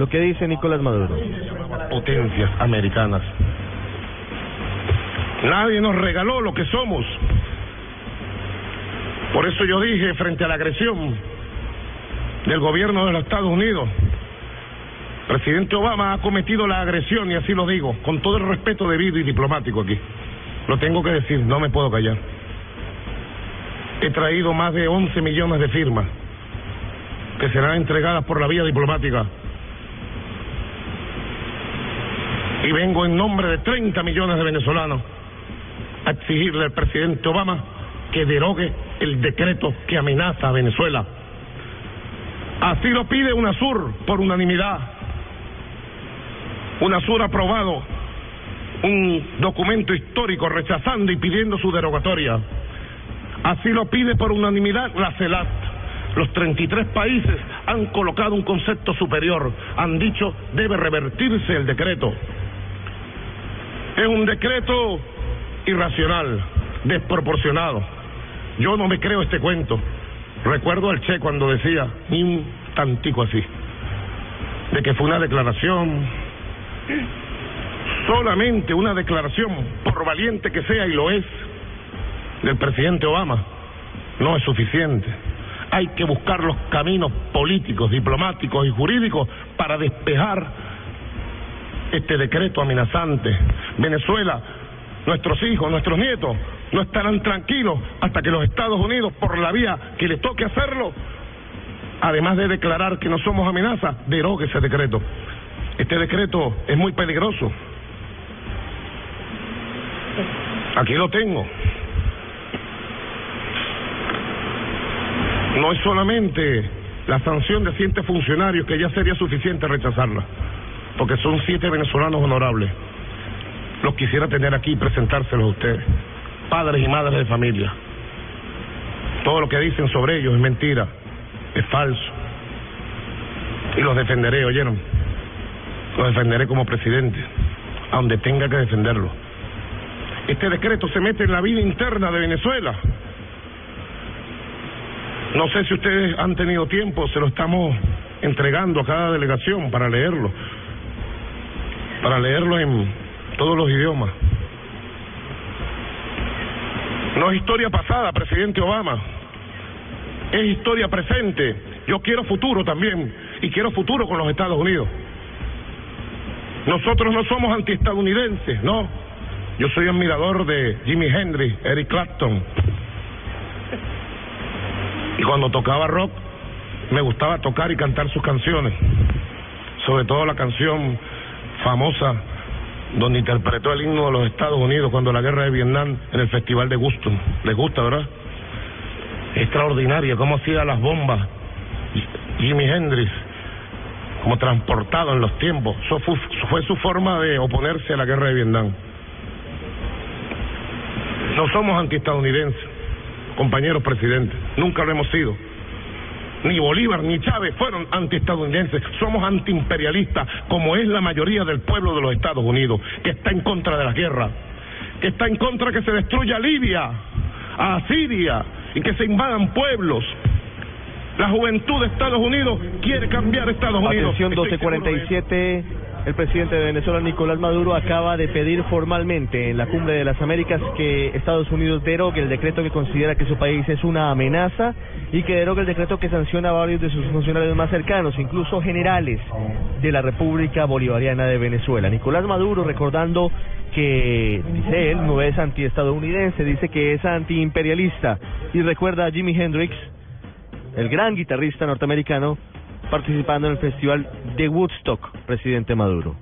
lo que dice Nicolás Maduro. Potencias americanas. Nadie nos regaló lo que somos. Por eso yo dije frente a la agresión del gobierno de los Estados Unidos, presidente Obama ha cometido la agresión y así lo digo, con todo el respeto debido y diplomático aquí. Lo tengo que decir, no me puedo callar. He traído más de 11 millones de firmas que serán entregadas por la vía diplomática. Y vengo en nombre de 30 millones de venezolanos a exigirle al presidente Obama que derogue el decreto que amenaza a Venezuela. Así lo pide UNASUR por unanimidad. UNASUR ha aprobado un documento histórico rechazando y pidiendo su derogatoria. Así lo pide por unanimidad la CELAT. Los 33 países han colocado un concepto superior, han dicho debe revertirse el decreto. Es un decreto irracional, desproporcionado. Yo no me creo este cuento. Recuerdo al Che cuando decía, ni un tantico así, de que fue una declaración, solamente una declaración, por valiente que sea, y lo es, del presidente Obama, no es suficiente. Hay que buscar los caminos políticos, diplomáticos y jurídicos para despejar este decreto amenazante. Venezuela, nuestros hijos, nuestros nietos, no estarán tranquilos hasta que los Estados Unidos, por la vía que les toque hacerlo, además de declarar que no somos amenaza, derogue ese decreto. Este decreto es muy peligroso. Aquí lo tengo. No es solamente la sanción de siete funcionarios que ya sería suficiente rechazarla, porque son siete venezolanos honorables. Los quisiera tener aquí y presentárselos a ustedes, padres y madres de familia. Todo lo que dicen sobre ellos es mentira, es falso. Y los defenderé, ¿oyeron? Los defenderé como presidente, a donde tenga que defenderlo. Este decreto se mete en la vida interna de Venezuela. No sé si ustedes han tenido tiempo, se lo estamos entregando a cada delegación para leerlo, para leerlo en todos los idiomas. No es historia pasada, presidente Obama, es historia presente. Yo quiero futuro también, y quiero futuro con los Estados Unidos. Nosotros no somos antiestadounidenses, no. Yo soy admirador de Jimi Hendrix, Eric Clapton, y cuando tocaba rock, me gustaba tocar y cantar sus canciones. Sobre todo la canción famosa donde interpretó el himno de los Estados Unidos cuando la guerra de Vietnam en el Festival de Gusto. ¿Les gusta, verdad? Extraordinaria, cómo hacía las bombas Jimi Hendrix, como transportado en los tiempos. Eso fue, fue su forma de oponerse a la guerra de Vietnam. No somos antiestadounidenses compañeros presidentes. Nunca lo hemos sido. Ni Bolívar ni Chávez fueron antiestadounidenses. Somos antiimperialistas, como es la mayoría del pueblo de los Estados Unidos, que está en contra de la guerra, que está en contra de que se destruya Libia, a Siria y que se invadan pueblos. La juventud de Estados Unidos quiere cambiar Estados Unidos. Atención 1247. El presidente de Venezuela, Nicolás Maduro, acaba de pedir formalmente en la Cumbre de las Américas que Estados Unidos derogue el decreto que considera que su país es una amenaza y que derogue el decreto que sanciona a varios de sus funcionarios más cercanos, incluso generales de la República Bolivariana de Venezuela. Nicolás Maduro recordando que, dice él, no es antiestadounidense, dice que es antiimperialista y recuerda a Jimi Hendrix, el gran guitarrista norteamericano, participando en el Festival de Woodstock, presidente Maduro.